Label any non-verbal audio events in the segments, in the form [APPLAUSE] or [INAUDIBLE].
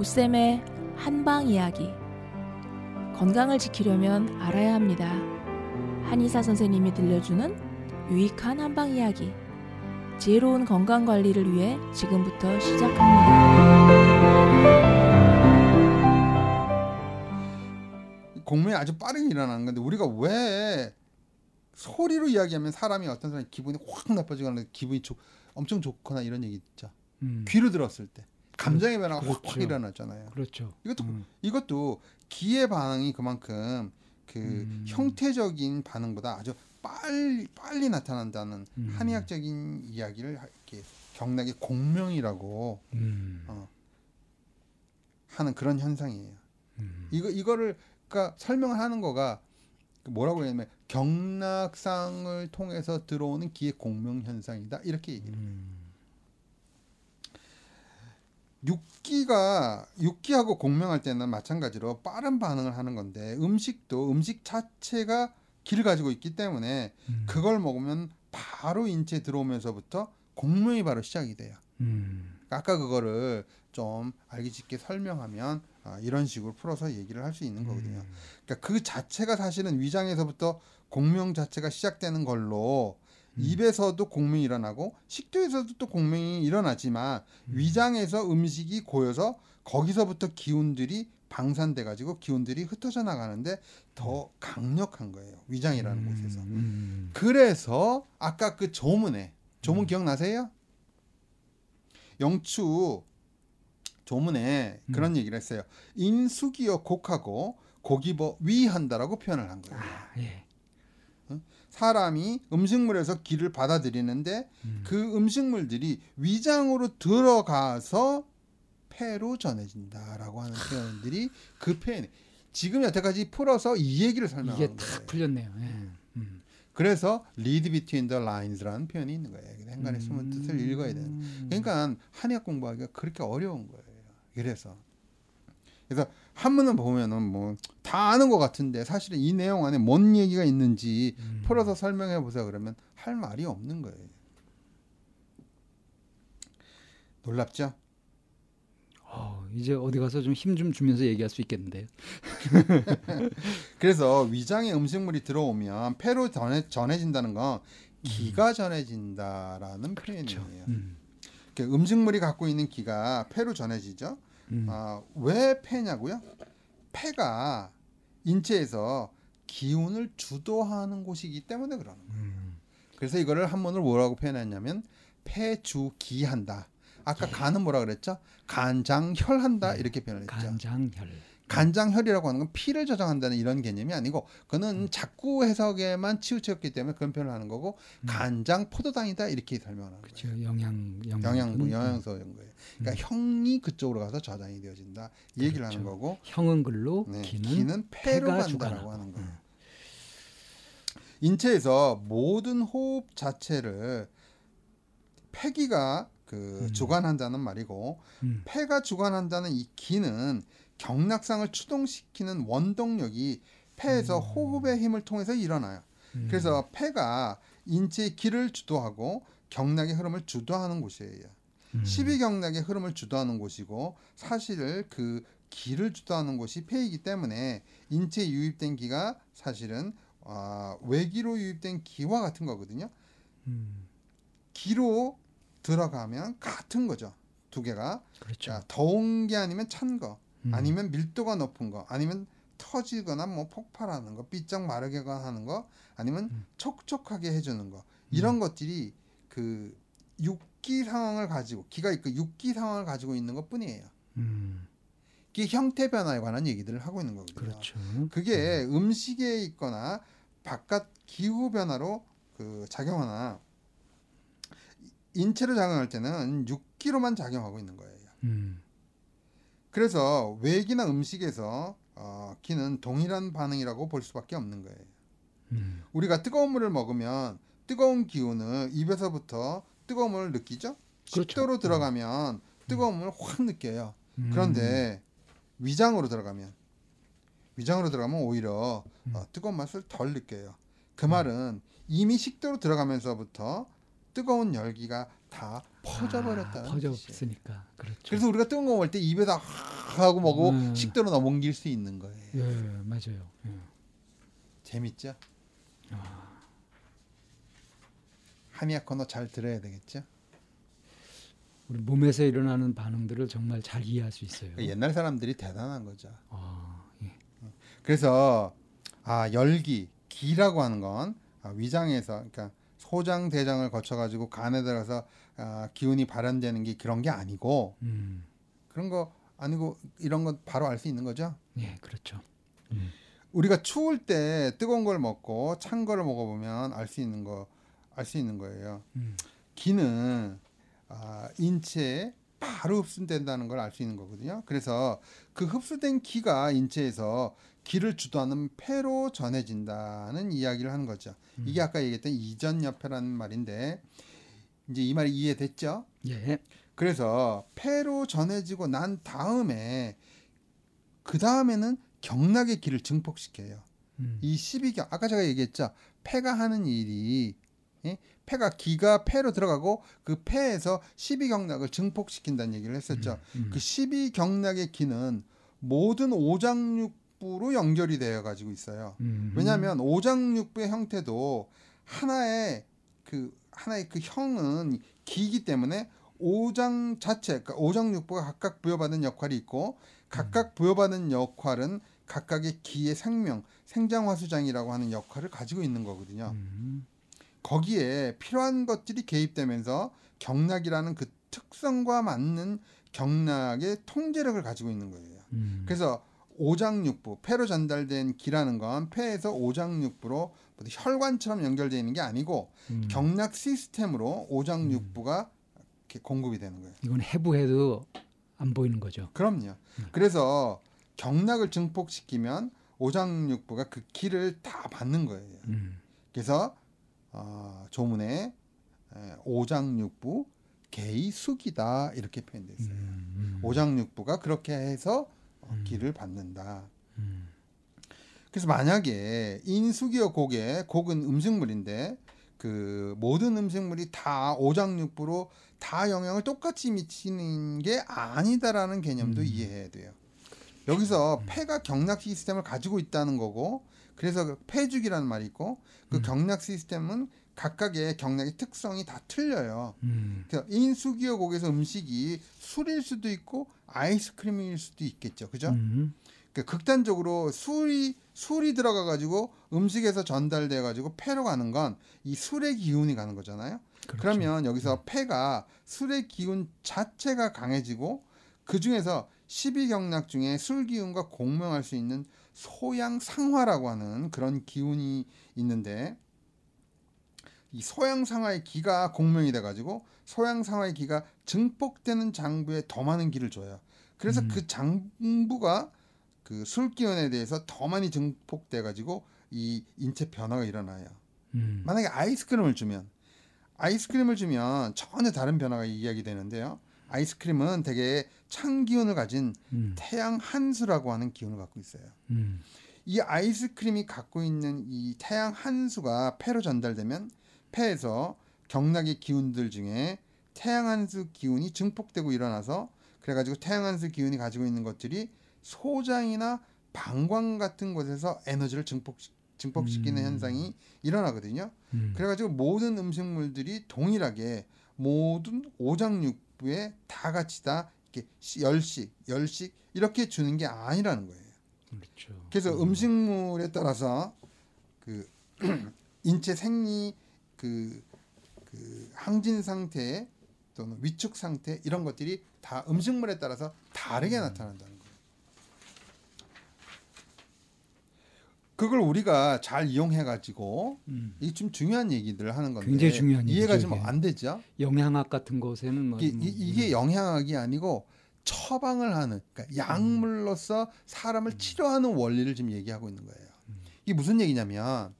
오쌤의 한방 이야기. 건강을 지키려면 알아야 합니다. 한의사 선생님이 들려주는 유익한 한방 이야기. 지혜로운 건강 관리를 위해 지금부터 시작합니다. 공명이 아주 빠르게 일어나는 건데 우리가 왜 소리로 이야기하면 사람이 어떤 사람이 기분이 확 나빠지거나 기분이 좋, 엄청 좋거나 이런 얘기 있죠. 음. 귀로 들었을 때 감정의 변화가 그렇죠. 확, 확 일어나잖아요. 그렇죠. 이것도 음. 이것도 귀의 반응이 그만큼 그 음. 형태적인 반응보다 아주 빨리 빨리 나타난다는 음. 한의학적인 이야기를 이렇게 경락의 공명이라고 음. 어, 하는 그런 현상이에요. 음. 이거 이거를 그러니까 설명을 하는 거가 뭐라고 해야 되냐면 경락상을 통해서 들어오는 기의 공명 현상이다 이렇게 얘기를 해요. 음. 육기가 육기하고 공명할 때는 마찬가지로 빠른 반응을 하는 건데 음식도 음식 자체가 기를 가지고 있기 때문에 음. 그걸 먹으면 바로 인체에 들어오면서부터 공명이 바로 시작이 돼요. 음. 아까 그거를 좀 알기 쉽게 설명하면 아, 이런 식으로 풀어서 얘기를 할 수 있는 거거든요. 음. 그러니까 그 자체가 사실은 위장에서부터 공명 자체가 시작되는 걸로 음. 입에서도 공명이 일어나고 식도에서도 또 공명이 일어나지만 음. 위장에서 음식이 고여서 거기서부터 기운들이 방산돼 가지고 기운들이 흩어져 나가는데 더 음. 강력한 거예요. 위장이라는 음. 곳에서. 음. 그래서 아까 그 조문에 조문 음. 기억나세요? 영추 조문에 그런 얘기를 했어요. 인수기어 곡하고 고기버 위한다라고 표현을 한 거예요. 아, 예. 사람이 음식물에서 기를 받아들이는데 음. 그 음식물들이 위장으로 들어가서 폐로 전해진다라고 하는 표현들이 그 표현. 지금 여태까지 풀어서 이 얘기를 설명하는 이게 다 풀렸네요. 예. 음. 그래서 lead between the lines라는 표현이 있는 거예요. 행간의 숨은 음. 뜻을 읽어야 되는. 그러니까 한의학 공부하기가 그렇게 어려운 거예요. 그래서 그래서 한문을 보면은 뭐 다 아는 것 같은데 사실은 이 내용 안에 뭔 얘기가 있는지 음. 풀어서 설명해 보세요 그러면 할 말이 없는 거예요. 놀랍죠? 어, 이제 어디 가서 좀 힘좀 주면서 얘기할 수 있겠는데요. [LAUGHS] 그래서 위장에 음식물이 들어오면 폐로 전해, 전해진다는 건 기가 음. 전해진다라는 그렇죠. 표현이에요. 음. 음식물이 갖고 있는 기가 폐로 전해지죠. 음. 아, 왜 폐냐고요? 폐가 인체에서 기운을 주도하는 곳이기 때문에 그러는 거예요. 음. 그래서 이거를 한문을 뭐라고 표현했냐면 폐주기한다. 아까 예. 간은 뭐라 그랬죠? 간장혈한다 음. 이렇게 표현했죠. 간장혈. 간장혈이라고 하는 건 피를 저장한다는 이런 개념이 아니고 그는 음. 자꾸 해석에만 치우쳤기 때문에 그런 표현을 하는 거고 음. 간장 포도당이다 이렇게 설명하는 그렇죠. 거예요. 영양 영양분 음. 영양소인 거예요. 그러니까 음. 형이 그쪽으로 가서 저장이 되어진다 이 얘기를 그렇죠. 하는 거고 형은 글로 네, 기는, 기는 폐로 간다라고 하는 거예요. 음. 인체에서 모든 호흡 자체를 폐기가 그 음. 주관한다는 말이고 폐가 주관한다는 이 기는 경락상을 추동시키는 원동력이 폐에서 음. 호흡의 힘을 통해서 일어나요. 음. 그래서 폐가 인체의 기를 주도하고 경락의 흐름을 주도하는 곳이에요. 음. 12경락의 흐름을 주도하는 곳이고 사실 그 기를 주도하는 곳이 폐이기 때문에 인체에 유입된 기가 사실은 어, 외기로 유입된 기와 같은 거거든요. 음. 기로 들어가면 같은 거죠. 두 개가. 그렇죠. 자, 더운 게 아니면 찬 거. 음. 아니면 밀도가 높은 거 아니면 터지거나 뭐 폭발하는 거 삐쩍 마르게 하는 거 아니면 음. 촉촉하게 해주는 거 이런 음. 것들이 그 육기 상황을 가지고 기가 있고 육기 상황을 가지고 있는 것 뿐이에요. 음. 그게 형태 변화에 관한 얘기들을 하고 있는 거거든요. 그렇죠. 그게 음. 식에 있거나 바깥 기후 변화로 그 작용하나 인체로 작용할 때는 육기로만 작용하고 있는 거예요. 음. 그래서 외기나 음식에서 어, 기는 동일한 반응이라고 볼 수밖에 없는 거예요. 음. 우리가 뜨거운 물을 먹으면 뜨거운 기운을 입에서부터 뜨거움을 느끼죠. 그렇죠. 식도로 음. 들어가면 뜨거움을 확 느껴요. 음. 그런데 위장으로 들어가면 위장으로 들어가면 오히려 음. 어, 뜨거운 맛을 덜 느껴요. 그 음. 말은 이미 식도로 들어가면서부터 뜨거운 열기가 다 퍼져버렸다는 아, 퍼졌으니까 그렇죠. 그래서 우리가 뜨거운 거 먹을 때 입에다 하고 먹고 음. 식도로 넘길 수 있는 거예요. 예, 맞아요. 예. 재밌죠? 아. 하미야 코너 잘 들어야 되겠죠? 우리 몸에서 일어나는 반응들을 정말 잘 이해할 수 있어요. 그러니까 옛날 사람들이 대단한 거죠. 아, 예. 그래서 아 열기, 기라고 하는 건 아, 위장에서 그러니까 소장 대장을 거쳐 가지고 간에 들어가서 아, 기운이 발현되는 게 그런 게 아니고 음, 그런 거 아니고 이런 건 바로 알 수 있는 거죠. 예, 그렇죠. 음, 우리가 추울 때 뜨거운 걸 먹고 찬 거를 먹어보면 알 수 있는 거 알 수 있는 거예요. 음, 기는 아, 인체에 바로 흡수된다는 걸 알 수 있는 거거든요. 그래서 그 흡수된 기가 인체에서 기를 주도하는 폐로 전해진다는 이야기를 하는 거죠. 이게 아까 얘기했던 이전여폐라는 말인데 이제 이 말이 이해됐죠? 예, 그래서 폐로 전해지고 난 다음에 그 다음에는 경락의 기를 증폭시켜요. 음, 이 12경 아까 제가 얘기했죠. 폐가 하는 일이 예? 폐가 기가 폐로 들어가고 그 폐에서 12경락을 증폭시킨다는 얘기를 했었죠. 음, 그 12경락의 기는 모든 오장육부로 연결이 되어 가지고 있어요. 음, 왜냐하면 오장육부의 형태도 하나의 그 하나의 그 형은 기이기 때문에 오장 자체, 그러니까 오장육부가 각각 부여받은 역할이 있고 각각 부여받은 역할은 각각의 기의 생명, 생장화수장이라고 하는 역할을 가지고 있는 거거든요. 음, 거기에 필요한 것들이 개입되면서 경락이라는 그 특성과 맞는 경락의 통제력을 가지고 있는 거예요. 음, 그래서 오장육부, 폐로 전달된 기라는 건 폐에서 오장육부로 혈관처럼 연결되어 있는 게 아니고 음. 경락 시스템으로 오장육부가 이렇게 공급이 되는 거예요. 이건 해부해도 안 보이는 거죠. 그럼요. 그래서 경락을 증폭시키면 오장육부가 그 기를 다 받는 거예요. 음, 그래서 어, 조문에 에, 오장육부 개이숙이다 이렇게 표현되어 있어요. 음, 음, 오장육부가 그렇게 해서 어, 음. 기를 받는다. 음, 그래서 만약에 인숙이어 고개, 곡은 음식물인데 그 모든 음식물이 다 오장육부로 다 영향을 똑같이 미치는 게 아니다라는 개념도 음. 이해해야 돼요. 여기서 폐가 경락 시스템을 가지고 있다는 거고 그래서 그 폐죽이라는 말이 있고 그 음. 경락 시스템은 각각의 경락의 특성이 다 틀려요. 음, 그래서 인수기어 곡에서 음식이 술일 수도 있고 아이스크림일 수도 있겠죠. 그죠? 음, 그러니까 극단적으로 술이 술이 들어가 가지고 음식에서 전달돼 가지고 폐로 가는 건 이 술의 기운이 가는 거잖아요. 그렇죠. 그러면 여기서 폐가 술의 기운 자체가 강해지고 그 중에서 12경락 중에 술 기운과 공명할 수 있는 소양 상화라고 하는 그런 기운이 있는데 이 소양상화의 기가 공명이 돼 가지고 소양상화의 기가 증폭되는 장부에 더 많은 기를 줘요. 그래서 음. 그 장부가 그 술 기운에 대해서 더 많이 증폭돼 가지고 이 인체 변화가 일어나요. 음, 만약에 아이스크림을 주면 아이스크림을 주면 전혀 다른 변화가 이야기되는데요. 아이스크림은 되게 찬 기운을 가진 음, 태양 한수라고 하는 기운을 갖고 있어요. 음, 이 아이스크림이 갖고 있는 이 태양 한수가 폐로 전달되면 폐에서 경락의 기운들 중에 태양 한수 기운이 증폭되고 일어나서 그래가지고 태양 한수 기운이 가지고 있는 것들이 소장이나 방광 같은 곳에서 에너지를 증폭 증폭시키는 음. 현상이 일어나거든요. 음, 그래가지고 모든 음식물들이 동일하게 모든 오장육부에 다 같이 다 이렇게 시- 열씩 열씩 이렇게 주는 게 아니라는 거예요. 그렇죠. 그래서 음 식물에 따라서 그 [CLEARS THROAT] 인체 생리 그, 그 항진 상태 또는 위축 상태 이런 것들이 다 음식물에 따라서 다르게 나타난다는 거예요. 그걸 우리가 잘 이용해 가지고 음, 이게 좀 중요한 얘기들을 하는 건데 굉장히 중요한 이해가 좀. 안 되죠. 영양학 같은 곳에는 뭐, 이게, 뭐, 이- 이게 영양학이 아니고 처방을 하는 그러니까 약물로서 사람을 치료하는 원리를 지금 얘기하고 있는 거예요. 이게 무슨 얘기냐면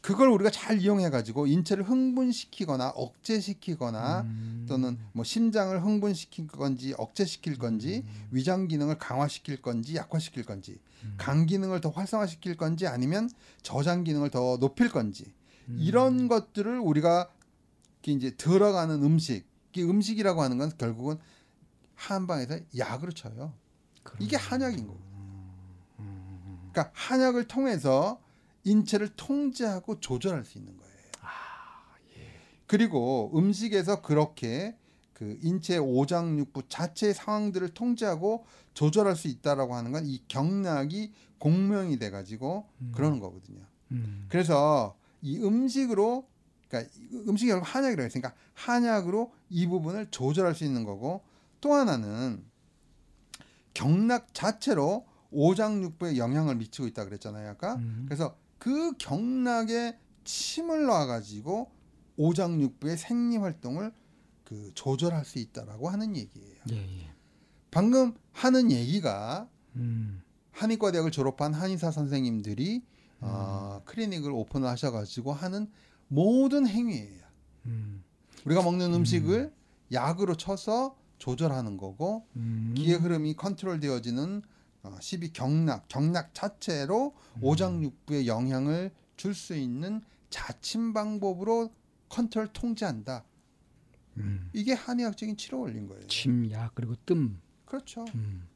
그걸 우리가 잘 이용해 가지고 인체를 흥분시키거나 억제시키거나 음, 또는 뭐 심장을 흥분시킬 건지 억제시킬 건지 위장 기능을 강화시킬 건지 약화시킬 건지 음. 간 기능을 더 활성화시킬 건지 아니면 저장 기능을 더 높일 건지 음. 이런 것들을 우리가 이제 들어가는 음식 이 음식이라고 하는 건 결국은 한방에서 약으로 쳐요. 이게 한약인 거고. 그러니까 한약을 통해서 인체를 통제하고 조절할 수 있는 거예요. 그리고 음식에서 그렇게 그 인체의 오장육부 자체의 상황들을 통제하고 조절할 수 있다라고 하는 건 이 경락이 공명이 돼 가지고 음. 그러는 거거든요. 음. 그래서 이 음식으로 그러니까 음식이 결국 한약이라고 했으니까 한약으로 이 부분을 조절할 수 있는 거고 또 하나는 경락 자체로 오장육부에 영향을 미치고 있다 그랬잖아요 아까 음. 그래서 그 경락에 침을 놔가지고 오장육부의 생리 활동을 그 조절할 수 있다라고 하는 얘기예요. 예, 예. 방금 하는 얘기가 음. 한의과 대학을 졸업한 한의사 선생님들이 어, 클리닉을 오픈을 하셔가지고 하는 모든 행위예요. 음. 우리가 먹는 음식을 약으로 쳐서 조절하는 거고 음. 기의 흐름이 컨트롤되어지는 어, 12 경락, 경락 자체로 음. 오장육부에 영향을 줄 수 있는 자침 방법으로 컨트롤 통제한다. 음. 이게 한의학적인 치료 원리인 거예요. 침약 그리고 뜸. 그렇죠. 음.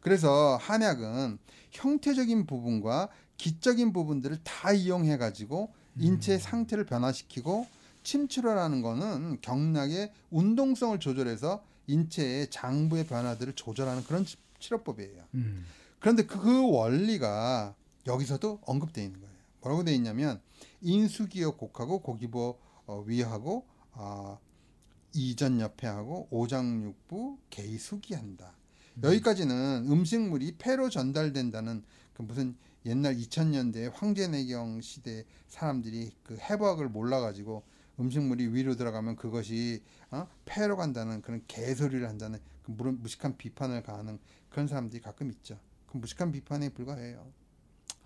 그래서 한약은 형태적인 부분과 기적인 부분들을 다 이용해 가지고 인체의 상태를 변화시키고 침치료라는 거는 경락의 운동성을 조절해서 인체의 장부의 변화들을 조절하는 그런 치- 치료법이에요. 음. 그런데 그, 그 원리가 여기서도 언급되어 있는 거예요. 뭐라고 되어 있냐면 인수기역 곡하고 고기보 어, 위하고 아, 이전여패하고 오장육부 개수기한다. 여기까지는 음식물이 폐로 전달된다는 그 무슨 옛날 2000년대 황제내경 시대 사람들이 그 해부학을 몰라가지고 음식물이 위로 들어가면 그것이 어? 폐로 간다는 그런 개소리를 한다는 그 물론 무식한 비판을 가하는 그런 사람들이 가끔 있죠. 그 무식한 비판에 불과해요.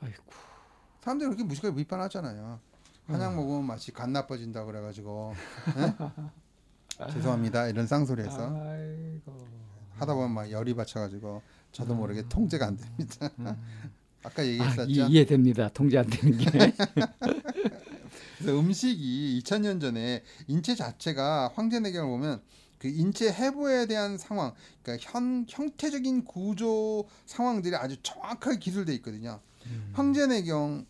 아이고. 사람들이 그렇게 무식하게 비판하잖아요. 한약 먹으면 마치 간 나빠진다 그래가지고 예? [LAUGHS] 죄송합니다 이런 쌍소리해서 아이고. 하다 보면 막 열이 받쳐가지고 저도 모르게 통제가 안 됩니다. [LAUGHS] 아까 아, 얘기했었죠. 이, 이해됩니다. 통제 안 되는 게. [LAUGHS] 그래서 음식이 2000년 전에 인체 자체가 황제내경을 보면 그 인체 해부에 대한 상황, 그러니까 현 형태적인 구조 상황들이 아주 정확하게 기술돼 있거든요. 황제내경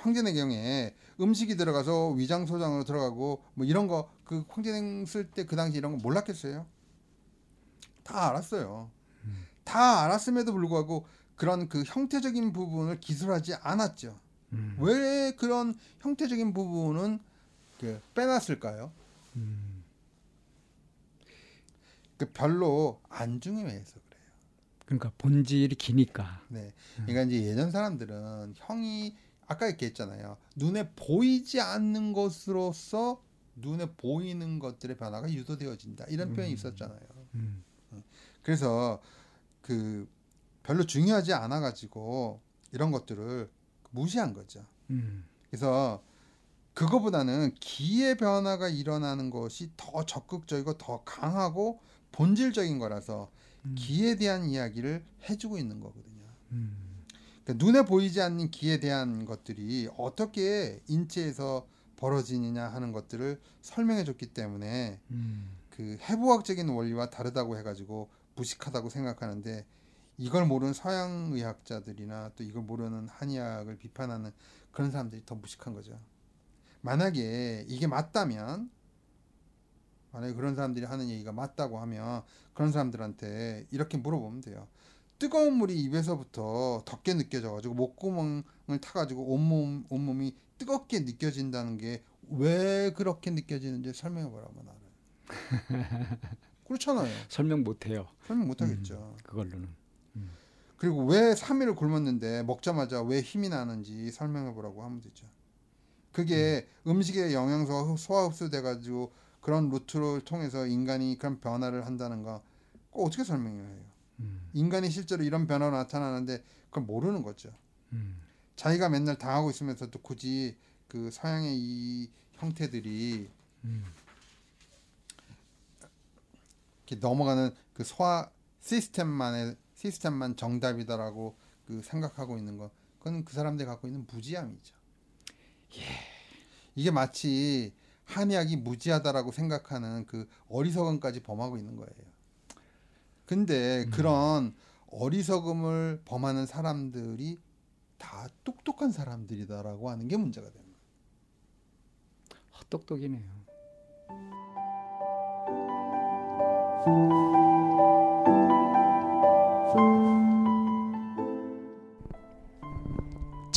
황제내경에 음식이 들어가서 위장 소장으로 들어가고 뭐 이런 거 그 황제냉 쓸 때 그 당시 이런 거 몰랐겠어요? 다 알았어요. 다 알았음에도 불구하고 그런 그 형태적인 부분을 기술하지 않았죠. 음. 왜 그런 형태적인 부분은 그 빼놨을까요? 음. 그 별로 안 중요해서 그래요. 그러니까 본질이 기니까. 네. 그러니까 이제 예전 사람들은 형이 아까 얘기했잖아요. 눈에 보이지 않는 것으로서 눈에 보이는 것들의 변화가 유도되어진다. 이런 표현이 있었잖아요. 음. 그래서 그 별로 중요하지 않아 가지고 이런 것들을 무시한 거죠. 음. 그래서 그거보다는 기의 변화가 일어나는 것이 더 적극적이고 더 강하고 본질적인 거라서 음. 기에 대한 이야기를 해주고 있는 거거든요. 음. 그러니까 눈에 보이지 않는 기에 대한 것들이 어떻게 인체에서 벌어지느냐 하는 것들을 설명해 줬기 때문에 음. 그 해부학적인 원리와 다르다고 해가지고 무식하다고 생각하는데 이걸 모르는 서양 의학자들이나 또 이걸 모르는 한의학을 비판하는 그런 사람들이 더 무식한 거죠. 만약에 이게 맞다면 만약에 그런 사람들이 하는 얘기가 맞다고 하면 그런 사람들한테 이렇게 물어보면 돼요. 뜨거운 물이 입에서부터 덥게 느껴져가지고 목구멍을 타가지고 온몸 온몸이 뜨겁게 느껴진다는 게 왜 그렇게 느껴지는지 설명해보라고 나를. [LAUGHS] 그렇잖아요. 설명 못 해요. 설명 못하겠죠. 그걸로는. 그리고 왜 3일을 굶었는데 먹자마자 왜 힘이 나는지 설명해 보라고 하면 되죠. 그게 음. 식의 영양소가 소화 흡수돼 가지고 그런 루트를 통해서 인간이 그런 변화를 한다는 거 꼭 어떻게 설명해야 해요? 음. 인간이 실제로 이런 변화가 나타나는데 그걸 모르는 거죠. 음. 자기가 맨날 당하고 있으면서도 굳이 그 서양의 이 형태들이 음. 이렇게 넘어가는 그 소화 시스템만의 시스템만 정답이다라고 그 생각하고 있는 거 그건 그 사람들이 갖고 있는 무지함이죠. 이게 마치 한의학이 무지하다라고 생각하는 그 어리석음까지 범하고 있는 거예요. 근데 그런 어리석음을 범하는 사람들이 다 똑똑한 사람들이다라고 하는 게 문제가 되는 거예요. 헛똑똑이네요.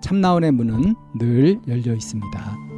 참나원의 문은 늘 열려 있습니다.